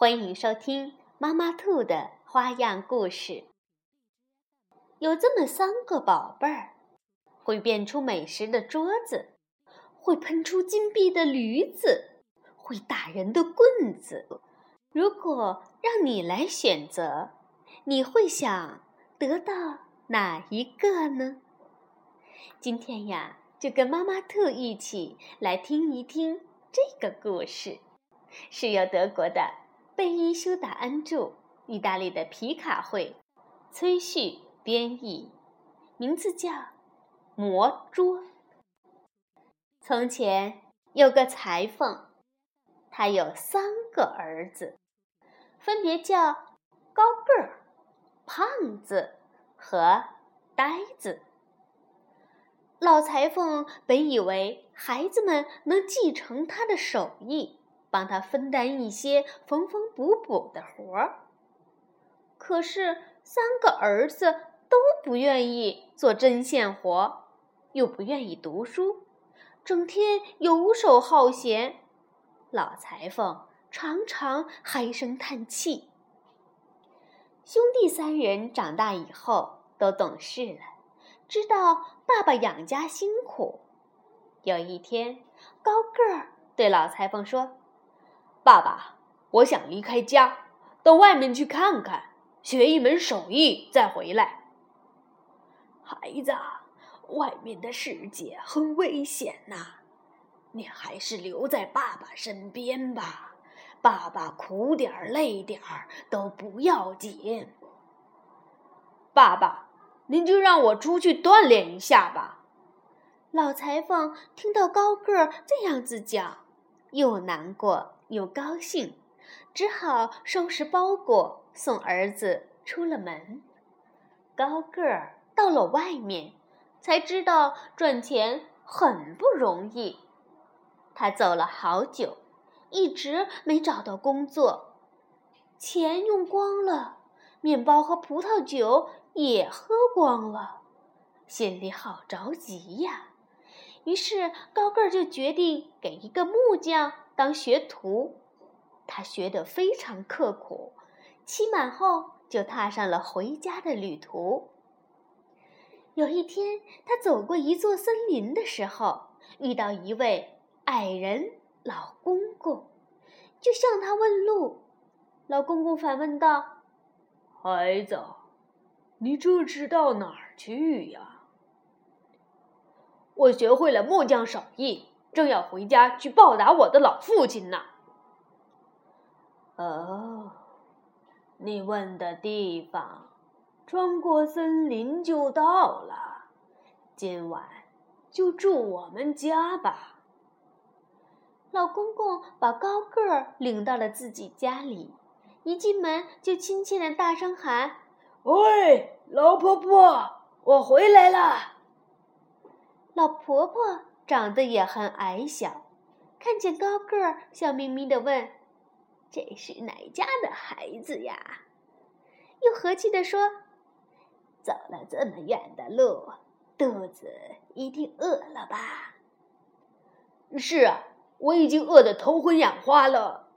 欢迎收听妈妈兔的花样故事。有这么三个宝贝儿：会变出美食的桌子，会喷出金币的驴子，会打人的棍子。如果让你来选择，你会想得到哪一个呢？今天呀，就跟妈妈兔一起来听一听这个故事，是由德国的。贝伊修达安著，意大利的皮卡会，崔旭编译，名字叫《魔桌》。从前有个裁缝，他有三个儿子，分别叫高个儿、胖子和呆子。老裁缝本以为孩子们能继承他的手艺。帮他分担一些缝缝补补的活儿，可是三个儿子都不愿意做针线活，又不愿意读书，整天游手好闲。老裁缝常常唉声叹气。兄弟三人长大以后都懂事了，知道爸爸养家辛苦。有一天，高个儿对老裁缝说。爸爸，我想离开家，到外面去看看，学一门手艺再回来。孩子，外面的世界很危险呐，你还是留在爸爸身边吧。爸爸苦点儿累点儿都不要紧。爸爸，您就让我出去锻炼一下吧。老裁缝听到高个儿这样子讲，又难过。又高兴，只好收拾包裹，送儿子出了门。高个儿到了外面，才知道赚钱很不容易。他走了好久，一直没找到工作，钱用光了，面包和葡萄酒也喝光了，心里好着急呀。于是高个儿就决定给一个木匠。当学徒，他学得非常刻苦，期满后就踏上了回家的旅途。有一天，他走过一座森林的时候，遇到一位矮人老公公，就向他问路。老公公反问道：“孩子，你这是到哪儿去呀？”“我学会了木匠手艺。”正要回家去报答我的老父亲呢。哦，你问的地方，穿过森林就到了。今晚就住我们家吧。老公公把高个儿领到了自己家里，一进门就亲切的大声喊：“喂，老婆婆，我回来了。”老婆婆。长得也很矮小，看见高个儿，笑眯眯地问：“这是哪家的孩子呀？”又和气地说：“走了这么远的路，肚子一定饿了吧？”“是啊，我已经饿得头昏眼花了。”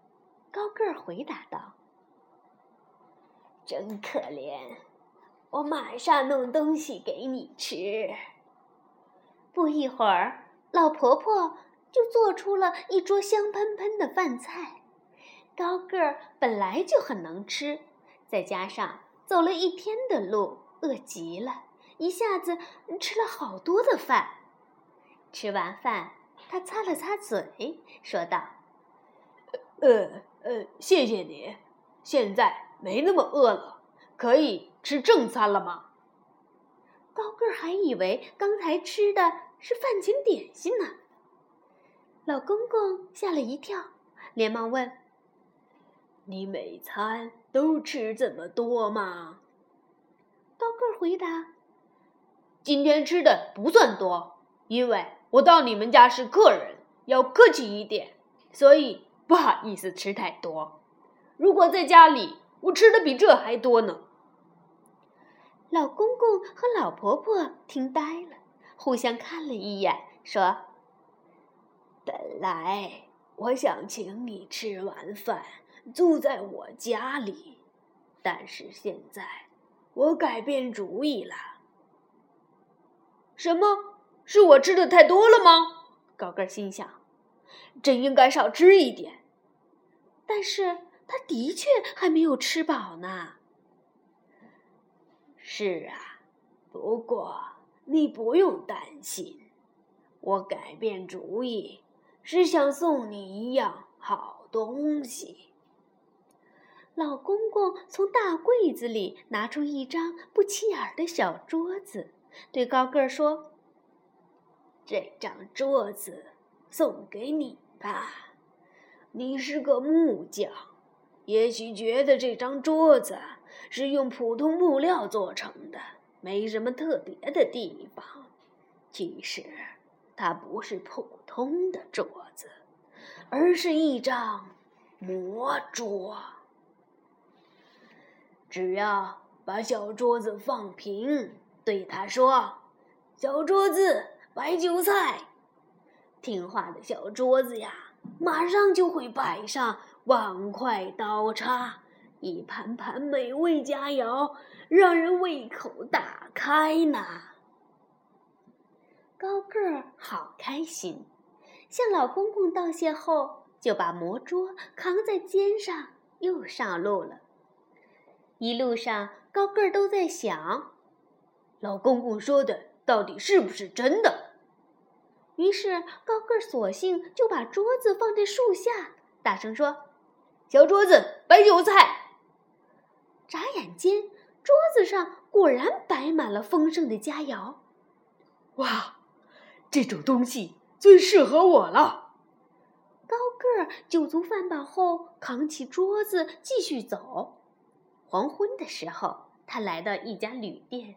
高个儿回答道。“真可怜，我马上弄东西给你吃。”不一会儿。老婆婆就做出了一桌香喷喷的饭菜。高个儿本来就很能吃，再加上走了一天的路，饿极了，一下子吃了好多的饭。吃完饭，他擦了擦嘴，说道：“呃呃，谢谢你，现在没那么饿了，可以吃正餐了吗？”高个儿还以为刚才吃的。是饭前点心呢。老公公吓了一跳，连忙问：“你每餐都吃这么多吗？高个回答：“今天吃的不算多，因为我到你们家是客人，要客气一点，所以不好意思吃太多。如果在家里，我吃的比这还多呢。”老公公和老婆婆听呆了，互相看了一眼，说：“本来我想请你吃完饭。”住在我家里，但是现在我改变主意了。什么？是我吃的太多了吗？高个心想，真应该少吃一点。但是他的确还没有吃饱呢。是啊，不过你不用担心，我改变主意是想送你一样好东西。老公公从大柜子里拿出一张不起眼的小桌子，对高个儿说：“这张桌子送给你吧。你是个木匠，也许觉得这张桌子是用普通木料做成的，没什么特别的地方。其实，它不是普通的桌子，而是一张魔桌。”只要把小桌子放平，对他说：“小桌子，摆酒菜。”听话的小桌子呀，马上就会摆上碗筷刀叉，一盘盘美味佳肴，让人胃口大开呢。高个儿好开心，向老公公道谢后，就把魔桌扛在肩上，又上路了。一路上，高个儿都在想：老公公说的到底是不是真的？于是，高个儿索性就把桌子放在树下，大声说：“小桌子，摆酒菜。”眨眼间，桌子上果然摆满了丰盛的佳肴。哇，这种东西最适合我了！高个儿酒足饭饱后，扛起桌子继续走。黄昏的时候，他来到一家旅店，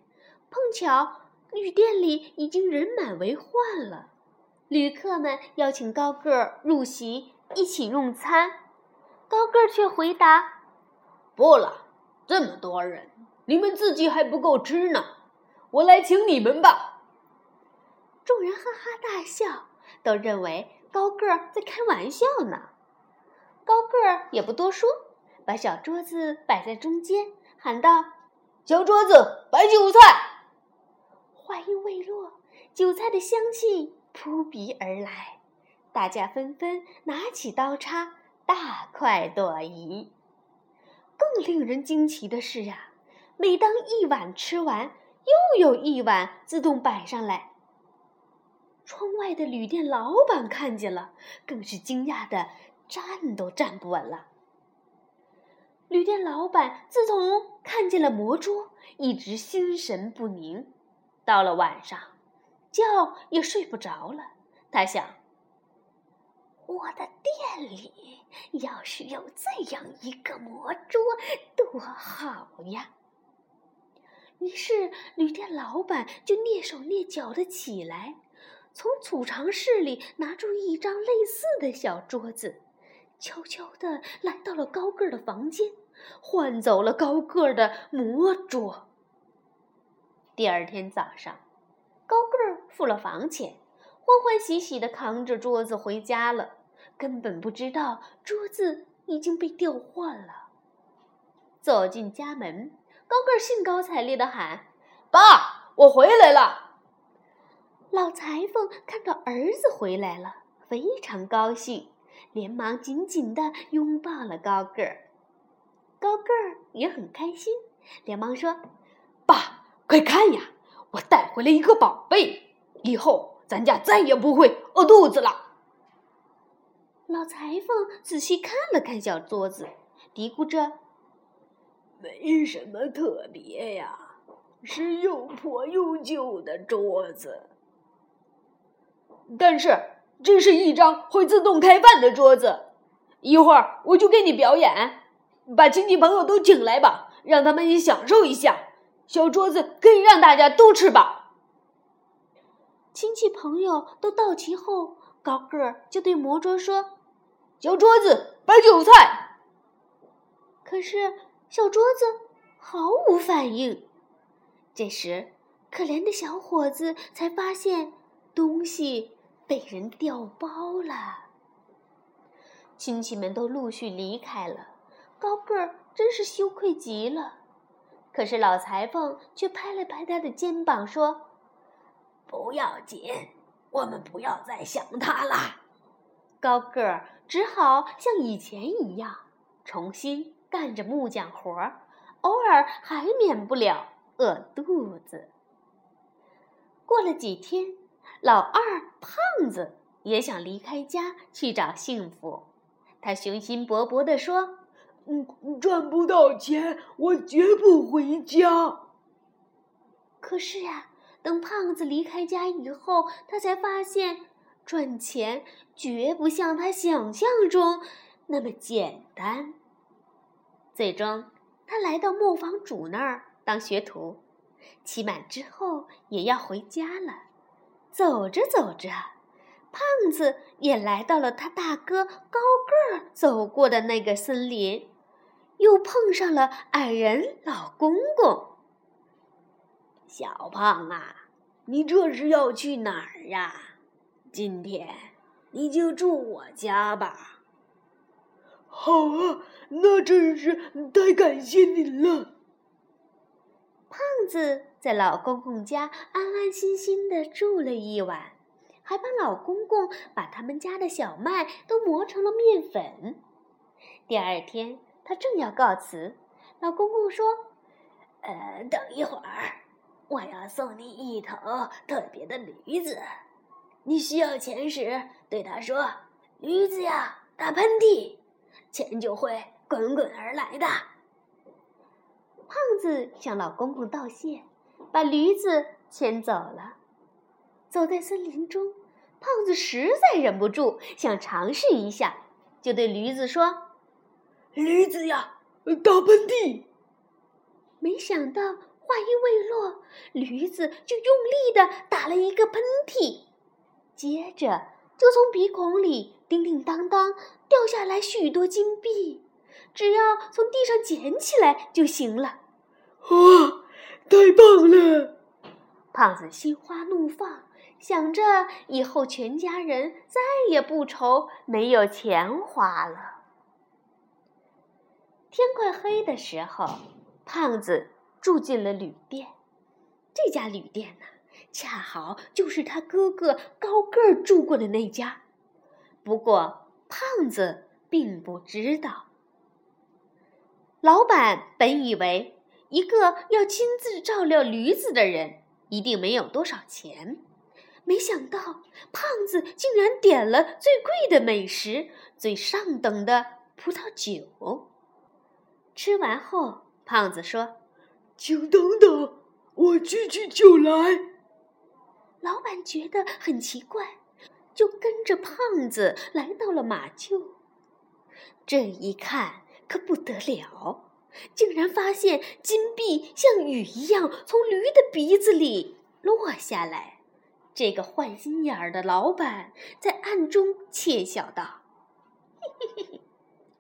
碰巧旅店里已经人满为患了。旅客们邀请高个儿入席，一起用餐。高个儿却回答：“不了，这么多人，你们自己还不够吃呢。我来请你们吧。”众人哈哈大笑，都认为高个儿在开玩笑呢。高个儿也不多说。把小桌子摆在中间，喊道：“小桌子，摆酒菜。”话音未落，韭菜的香气扑鼻而来，大家纷纷拿起刀叉，大快朵颐。更令人惊奇的是呀，每当一碗吃完，又有一碗自动摆上来。窗外的旅店老板看见了，更是惊讶的站都站不稳了。旅店老板自从看见了魔桌，一直心神不宁。到了晚上，觉也睡不着了。他想：我的店里要是有这样一个魔桌，多好呀！于是，旅店老板就蹑手蹑脚的起来，从储藏室里拿出一张类似的小桌子。悄悄地来到了高个儿的房间，换走了高个儿的魔桌。第二天早上，高个儿付了房钱，欢欢喜喜地扛着桌子回家了，根本不知道桌子已经被调换了。走进家门，高个儿兴高采烈地喊：“爸，我回来了！”老裁缝看到儿子回来了，非常高兴。连忙紧紧地拥抱了高个儿，高个儿也很开心，连忙说：“爸，快看呀，我带回来一个宝贝，以后咱家再也不会饿肚子了。”老裁缝仔细看了看小桌子，嘀咕着：“没什么特别呀，是又破又旧的桌子，但是……”这是一张会自动开饭的桌子，一会儿我就给你表演。把亲戚朋友都请来吧，让他们也享受一下。小桌子可以让大家都吃饱。亲戚朋友都到齐后，高个儿就对魔桌说：“小桌子摆酒菜。”可是小桌子毫无反应。这时，可怜的小伙子才发现东西被人调包了。亲戚们都陆续离开了，高个儿真是羞愧极了。可是老裁缝却拍了拍他的肩膀，说：“不要紧，我们不要再想他了。”高个儿只好像以前一样，重新干着木匠活儿，偶尔还免不了饿肚子。过了几天，老二胖子也想离开家去找幸福，他雄心勃勃地说。嗯，赚不到钱，我绝不回家。可是呀，等胖子离开家以后，他才发现赚钱绝不像他想象中那么简单。最终，他来到磨坊主那儿当学徒，期满之后也要回家了。走着走着，胖子也来到了他大哥高个儿走过的那个森林。又碰上了矮人老公公。小胖啊，你这是要去哪儿呀？今天你就住我家吧。好啊，那真是太感谢您了。胖子在老公公家安安心心的住了一晚，还帮老公公把他们家的小麦都磨成了面粉。第二天。他正要告辞，老公公说：“呃，等一会儿，我要送你一头特别的驴子。你需要钱时，对他说：‘驴子呀，打喷嚏，钱就会滚滚而来的。’”胖子向老公公道谢，把驴子牵走了。走在森林中，胖子实在忍不住想尝试一下，就对驴子说。驴子呀，打喷嚏！没想到话音未落，驴子就用力的打了一个喷嚏，接着就从鼻孔里叮叮当当掉下来许多金币，只要从地上捡起来就行了。哇，太棒了！胖子心花怒放，想着以后全家人再也不愁没有钱花了。天快黑的时候，胖子住进了旅店。这家旅店呢，恰好就是他哥哥高个儿住过的那家。不过，胖子并不知道。老板本以为一个要亲自照料驴子的人一定没有多少钱，没想到胖子竟然点了最贵的美食——最上等的葡萄酒。吃完后，胖子说：“请等等，我去去就来。”老板觉得很奇怪，就跟着胖子来到了马厩。这一看可不得了，竟然发现金币像雨一样从驴的鼻子里落下来。这个坏心眼儿的老板在暗中窃笑道：“嘿嘿嘿嘿，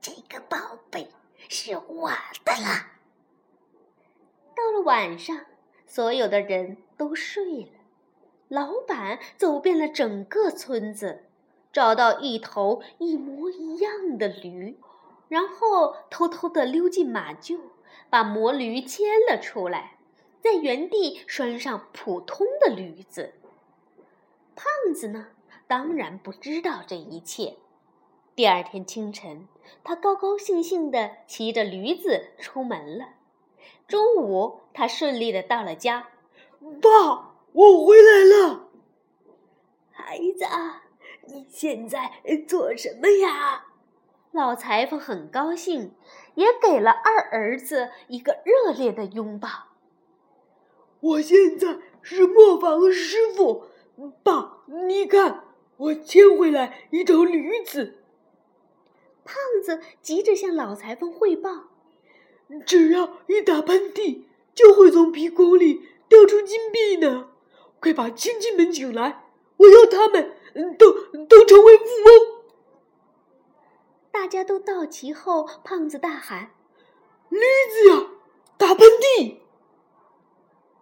这个宝贝。”是我的了。到了晚上，所有的人都睡了。老板走遍了整个村子，找到一头一模一样的驴，然后偷偷地溜进马厩，把魔驴牵了出来，在原地拴上普通的驴子。胖子呢，当然不知道这一切。第二天清晨，他高高兴兴地骑着驴子出门了。中午，他顺利的到了家。爸，我回来了。孩子，你现在做什么呀？老裁缝很高兴，也给了二儿子一个热烈的拥抱。我现在是磨坊师傅。爸，你看，我牵回来一头驴子。胖子急着向老裁缝汇报，只要一打喷嚏，就会从鼻孔里掉出金币呢。快把亲戚们请来，我要他们都都成为富翁。大家都到齐后，胖子大喊：“驴子呀，打喷嚏！”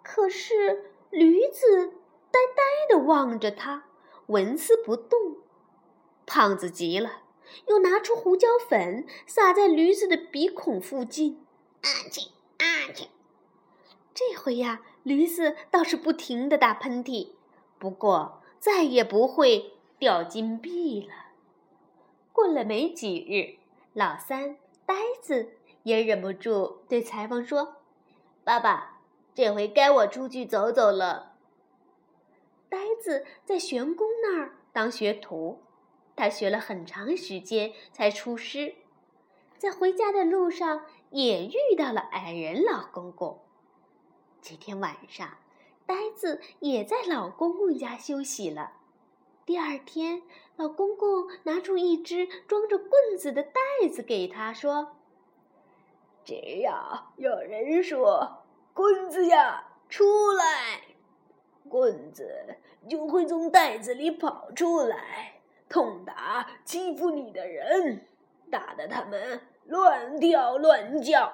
可是驴子呆呆的望着他，纹丝不动。胖子急了，又拿出胡椒粉撒在驴子的鼻孔附近。啊嚏啊嚏！这回呀，驴子倒是不停的打喷嚏，不过再也不会掉金币了。过了没几日，老三呆子也忍不住对裁缝说：“爸爸，这回该我出去走走了。”呆子在玄宫那儿当学徒，他学了很长时间才出师，在回家的路上也遇到了矮人老公公。这天晚上，呆子也在老公公家休息了。第二天，老公公拿出一只装着棍子的袋子给他，说：“只要有人说‘棍子呀，出来’，棍子就会从袋子里跑出来，痛打欺负你的人，打得他们乱跳乱叫，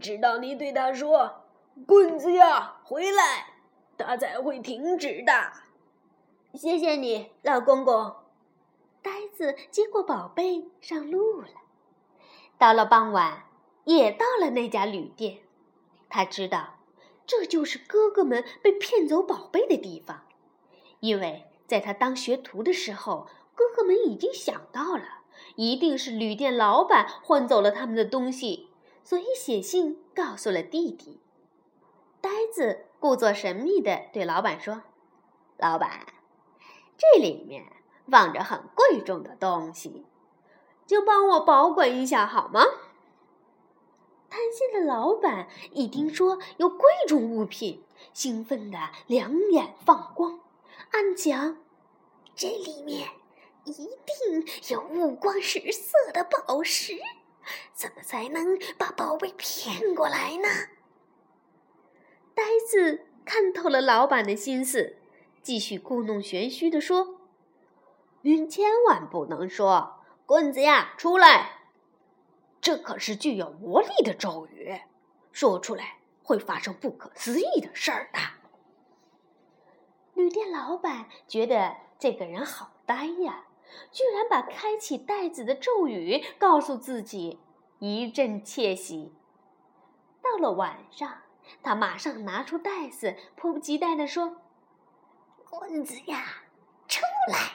直到你对他说‘棍子呀，回来’，他才会停止的。”谢谢你，老公公。呆子接过宝贝，上路了。到了傍晚，也到了那家旅店。他知道，这就是哥哥们被骗走宝贝的地方，因为在他当学徒的时候，哥哥们已经想到了，一定是旅店老板换走了他们的东西，所以写信告诉了弟弟。呆子故作神秘地对老板说：“老板。”这里面放着很贵重的东西，就帮我保管一下好吗？贪心的老板一听说有贵重物品，兴奋的两眼放光，暗想：这里面一定有五光十色的宝石，怎么才能把宝贝骗过来呢？呆子看透了老板的心思。继续故弄玄虚地说：“您千万不能说‘棍子呀，出来’，这可是具有魔力的咒语，说出来会发生不可思议的事儿的。”旅店老板觉得这个人好呆呀，居然把开启袋子的咒语告诉自己，一阵窃喜。到了晚上，他马上拿出袋子，迫不及待地说。棍子呀，出来！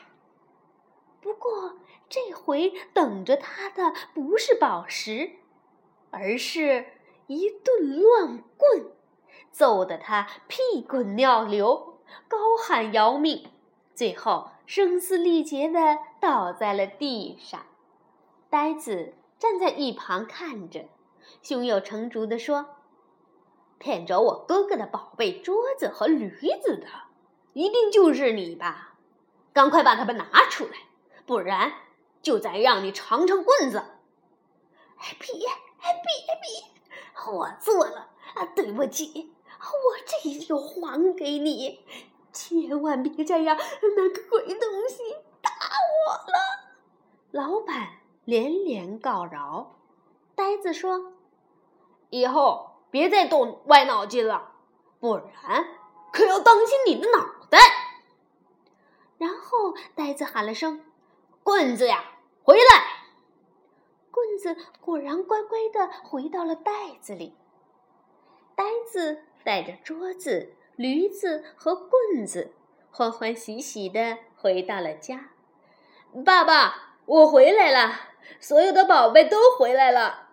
不过这回等着他的不是宝石，而是一顿乱棍，揍得他屁滚尿流，高喊饶命，最后声嘶力竭的倒在了地上。呆子站在一旁看着，胸有成竹的说：“骗走我哥哥的宝贝桌子和驴子的。”一定就是你吧！赶快把它们拿出来，不然就再让你尝尝棍子。别，别，别！我做了啊，对不起，我这就还给你。千万别再让那个鬼东西我了！老板连连告饶。呆子说：“以后别再动歪脑筋了，不然可要当心你的脑。”袋，然后呆子喊了声：“棍子呀，回来！”棍子果然乖乖的回到了袋子里。呆子带着桌子、驴子和棍子，欢欢喜喜的回到了家。爸爸，我回来了，所有的宝贝都回来了。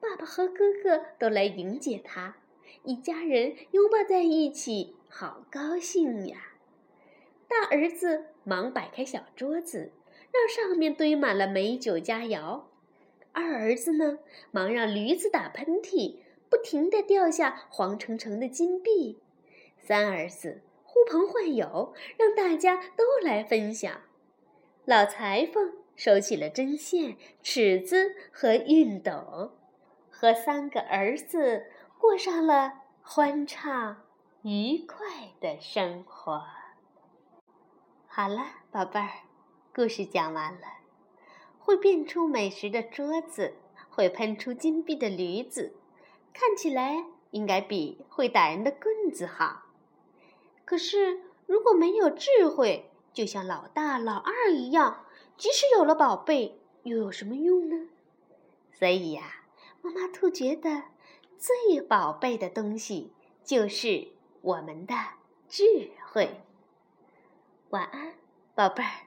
爸爸和哥哥都来迎接他，一家人拥抱在一起。好高兴呀！大儿子忙摆开小桌子，让上面堆满了美酒佳肴；二儿子呢，忙让驴子打喷嚏，不停地掉下黄澄澄的金币；三儿子呼朋唤友，让大家都来分享。老裁缝收起了针线、尺子和熨斗，和三个儿子过上了欢畅愉快的生活。好了，宝贝儿，故事讲完了。会变出美食的桌子，会喷出金币的驴子，看起来应该比会打人的棍子好。可是，如果没有智慧，就像老大、老二一样，即使有了宝贝，又有什么用呢？所以呀，妈妈兔觉得最宝贝的东西就是我们的智慧。晚安，宝贝儿。